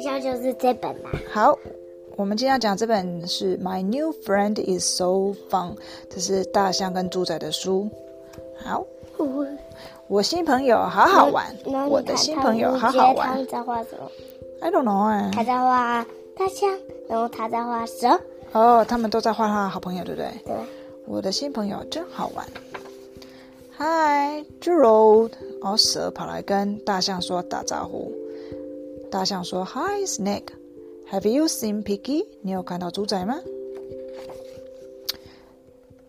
以上就是这本啦。好，我们今天要讲这本是《My New Friend Is So Fun》，这是大象跟猪仔的书。好，我我新朋友好好玩，我的看新朋友好好玩他们。在画什么？I don't know 哎、他在画大象，然后他在画蛇。哦，他们都在画他的好朋友，对不对？对，我的新朋友真好玩。Hi, Gerald。然后蛇跑来跟大象说打招呼。大象说：“Hi, Snake. Have you seen Piggy？你有看到猪仔吗？”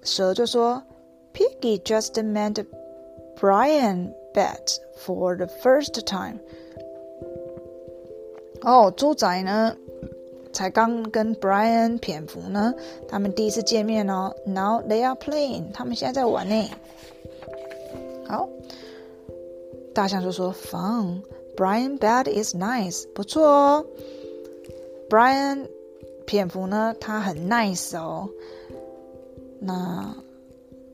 蛇就说：“Piggy just made Brian bet for the first time。”哦，猪仔呢，才刚跟 Brian 蝙蝠呢，他们第一次见面哦。Now they are playing，他们现在在玩呢。好，大象就说：“Fun。Brian bed is nice，不错哦。Brian 蝙蝠呢，他很 nice 哦。那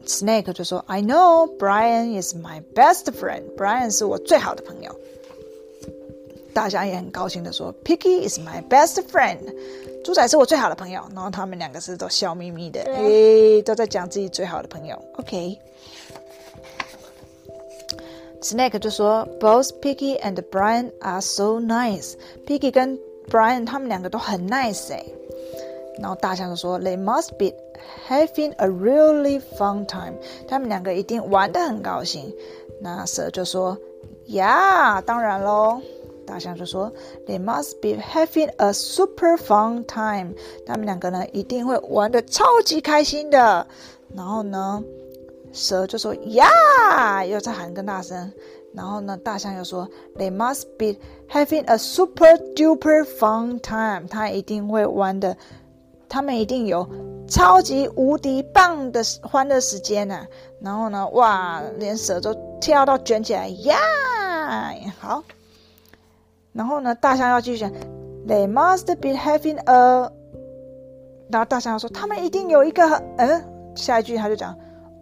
Snake 就说：“I know Brian is my best friend. Brian 是我最好的朋友。”大象也很高兴的说：“Piggy is my best friend。”猪仔是我最好的朋友。然后他们两个是都笑眯眯的，诶，都在讲自己最好的朋友。OK。Snake 就说：“Both Piggy and Brian are so nice. Piggy 跟 Brian 他们两个都很 nice 哎。”然后大象就说：“They must be having a really fun time。”他们两个一定玩得很高兴。那蛇就说：“Yeah，当然喽。”大象就说：“They must be having a super fun time。”他们两个呢一定会玩得超级开心的。然后呢， 蛇就说呀，又在喊更大声。然后呢，大象又说，They must be having a super duper fun time。他一定会玩的，他们一定有超级无敌棒的欢乐时间呢、然后呢，哇，连蛇都跳到卷起来呀！好，然后呢，大象要继续讲，They must be having a。然后大象要说，他们一定有一个，嗯，下一句他就讲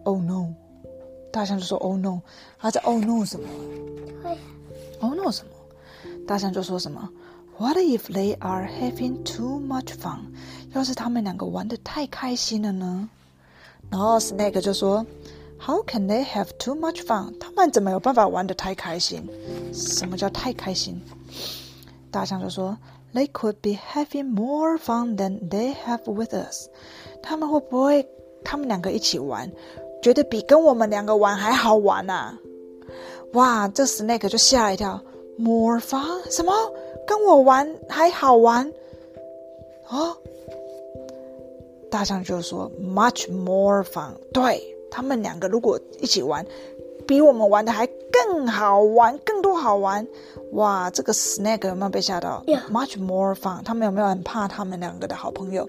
，Oh no。大象就说：“Oh no！” 他在 “Oh no” 什么会？“Oh no” 什么？大象就说什么？“What if they are having too much fun？” 要是他们两个玩的太开心了呢？然后 Snake 就说：“How can they have too much fun？” 他们怎么有办法玩的太开心？什么叫太开心？大象就说：“They could be having more fun than they have with us。”他们会不会他们两个一起玩？ 觉得比跟我们两个玩还好玩呐、啊！哇，这 Snake 就吓了一跳，More fun？什么？跟我玩还好玩？哦，大象就说 Much more fun。对他们两个如果一起玩，比我们玩的还更好玩，更多好玩。哇，这个 Snake 有没有被吓到. Much more fun。他们有没有很怕他们两个的好朋友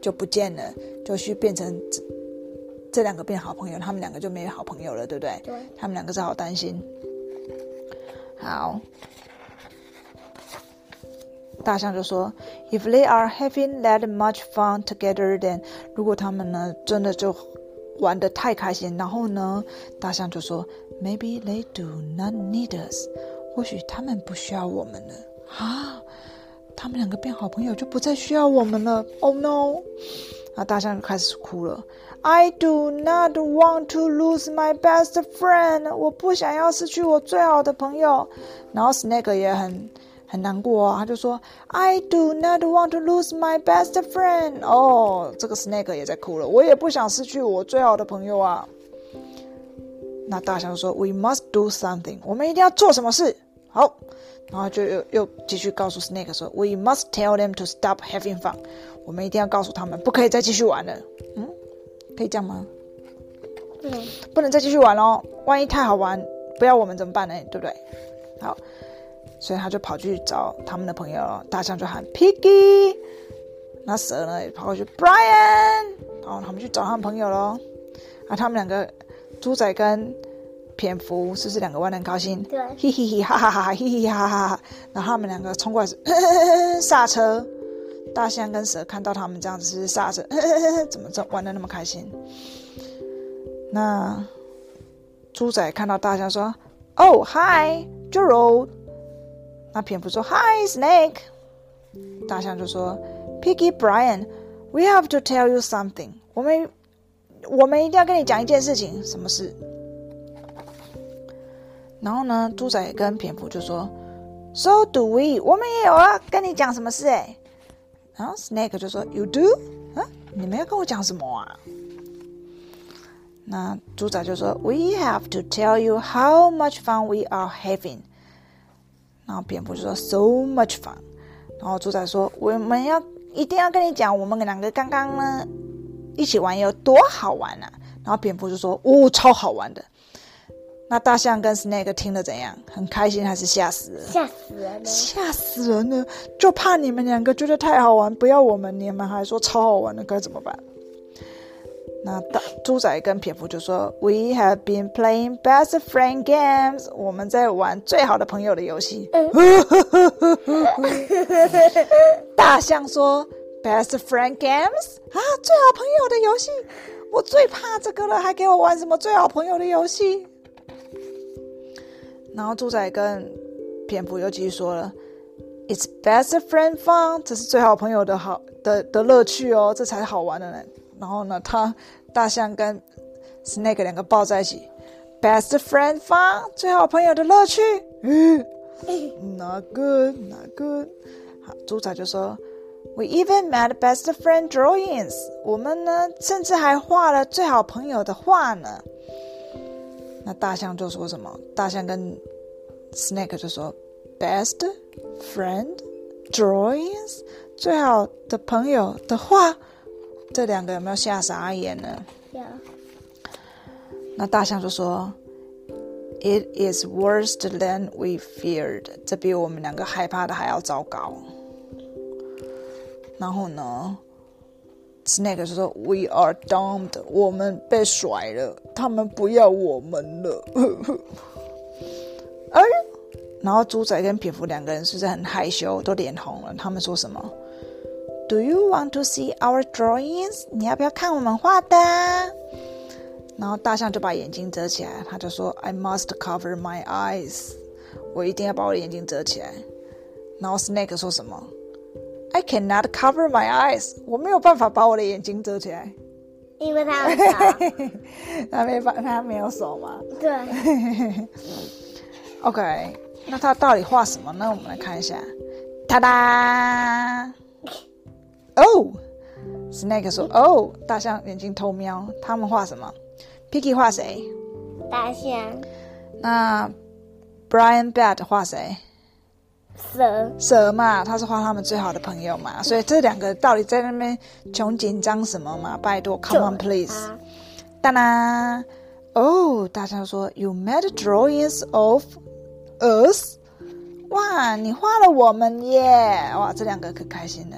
就不见了，就去变成这这两个变好朋友，他们两个就没有好朋友了，对不对？对他们两个只好担心。好，大象就说：“If they are having that much fun together, then 如果他们呢真的就玩的太开心，然后呢，大象就说：Maybe they do not need us，或许他们不需要我们了啊。他们两个变好朋友就不再需要我们了。Oh no！啊，大象就开始哭了。I do not want to lose my best friend。我不想要失去我最好的朋友。然后 Snake 也很很难过啊，他就说 I do not want to lose my best friend。哦，这个 Snake 也在哭了，我也不想失去我最好的朋友啊。那大象说 We must do something，我们一定要做什么事。好，然后就又又继续告诉 Snake 说，We must tell them to stop having fun。 我们一定要告诉他们，不可以再继续玩了。嗯，可以这样吗？嗯，不能再继续玩喽，万一太好玩，不要我们怎么办呢？对不对？好，所以他就跑去找他们的朋友，大象就喊 Piggy，那蛇呢也跑过去 Brian，然后他们去找他们朋友喽。啊，他们两个猪仔跟蝙蝠是不是两个玩的很高兴？对嘿嘿嘿，哈哈哈哈，嘿嘿哈哈哈。然后他们两个冲过来是 刹车，大象跟蛇看到他们这样子是刹车，怎么这玩的那么开心？那猪仔看到大象说：“哦，Hi，Gerald。”那蝙蝠说：“Hi，Snake。”大象就说：“Piggy Brian, we have to tell you something。我们我们一定要跟你讲一件事情，什么事？”然后呢，猪仔跟蝙蝠就说：“So do we？我们也有啊，跟你讲什么事？哎。”然后 Snake 就说：“You do？啊，你们要跟我讲什么啊？”那猪仔就说：“We have to tell you how much fun we are having。”然后蝙蝠就说：“So much fun。”然后猪仔说：“我们要一定要跟你讲，我们两个刚刚呢一起玩有多好玩啊！”然后蝙蝠就说：“哦，超好玩的。”那大象跟 Snake 听了怎样？很开心还是吓死了？吓死人了！吓死人了！就怕你们两个觉得太好玩，不要我们，你们还说超好玩的，该怎么办？那大猪仔跟蝙蝠就说：“We have been playing best friend games。我们在玩最好的朋友的游戏。大象说：“Best friend games 啊，最好朋友的游戏，我最怕这个了，还给我玩什么最好朋友的游戏？”然后猪仔跟蝙蝠又继续说了：“It's best friend fun，这是最好朋友的好的的乐趣哦，这才好玩的呢。”然后呢，他大象跟 Snake 两个抱在一起，Best friend fun，最好朋友的乐趣。嗯，Not good，Not good。好，猪仔就说，We even made best friend drawings。我们呢，甚至还画了最好朋友的画呢。那大象就说什么？大象跟 Snake 就说，Best friend drawings，最好的朋友的话。这两个有没有吓傻眼呢？有。那大象就说：“It is worse than we feared。这比我们两个害怕的还要糟糕。”然后呢，Snake 说：“We are doomed。我们被甩了，他们不要我们了。”哎，然后猪仔跟蝙蝠两个人是不是很害羞，都脸红了？他们说什么？Do you want to see our drawings？你要不要看我们画的？然后大象就把眼睛遮起来，他就说：“I must cover my eyes。我一定要把我的眼睛遮起来。”然后 Snake 说什么？“I cannot cover my eyes。我没有办法把我的眼睛遮起来，因为他有手。他没办，他没有手嘛。对。OK，那他到底画什么呢？我们来看一下。哒哒。哦，Snake 说：“哦，大象眼睛偷瞄。他们画什么？Picky 画谁？大象、那 Brian Bat 画谁？蛇、蛇嘛，他是画他们最好的朋友嘛。所以这两个到底在那边穷紧张什么嘛？拜托，Come on please。啊哒啦，哦，大家说：“You made drawings of us。”哇，你画了我们耶！哇，这两个可开心了。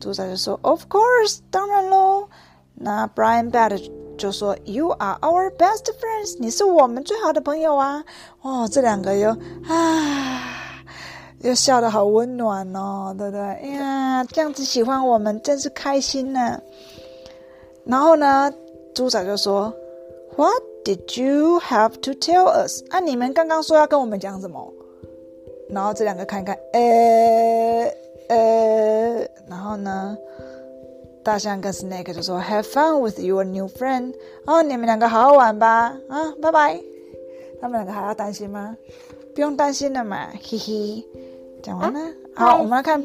主宰就说：“Of course，当然喽。”那 Brian Bad 就说：“You are our best friends，你是我们最好的朋友啊！”哦，这两个又啊，又笑得好温暖哦，对不对？哎呀，这样子喜欢我们，真是开心呢。然后呢，猪仔就说：“What did you have to tell us？啊，你们刚刚说要跟我们讲什么？”然后这两个看一看，呃呃，然后呢，大象跟 Snake 就说：“Have fun with your new friend。”哦，你们两个好好玩吧，啊，拜拜。他们两个还要担心吗？不用担心了嘛，嘿嘿。讲完了，好，我们来看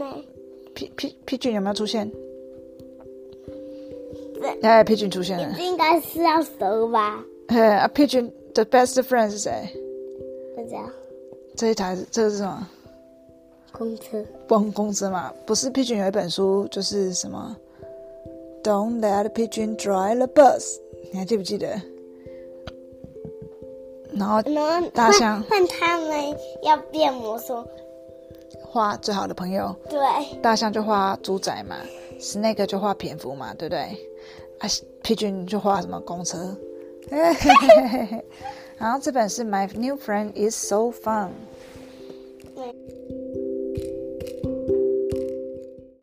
P P P 君有没有出现？哎，，P 君出现了。应该是要蛇吧？哎，啊，皮菌的 best friend 是谁？不知道。这一台这个是什么？公车。公公车嘛，不是 Pigeon 有一本书，就是什么？Don't let pigeon drive the bus，你还记不记得？然后大象换换他们要变魔术，画最好的朋友，对，大象就画猪仔嘛，Snake 就画蝙蝠嘛，对不对？啊，Pigeon 就画什么公车？然后这本是 My New Friend is So Fun。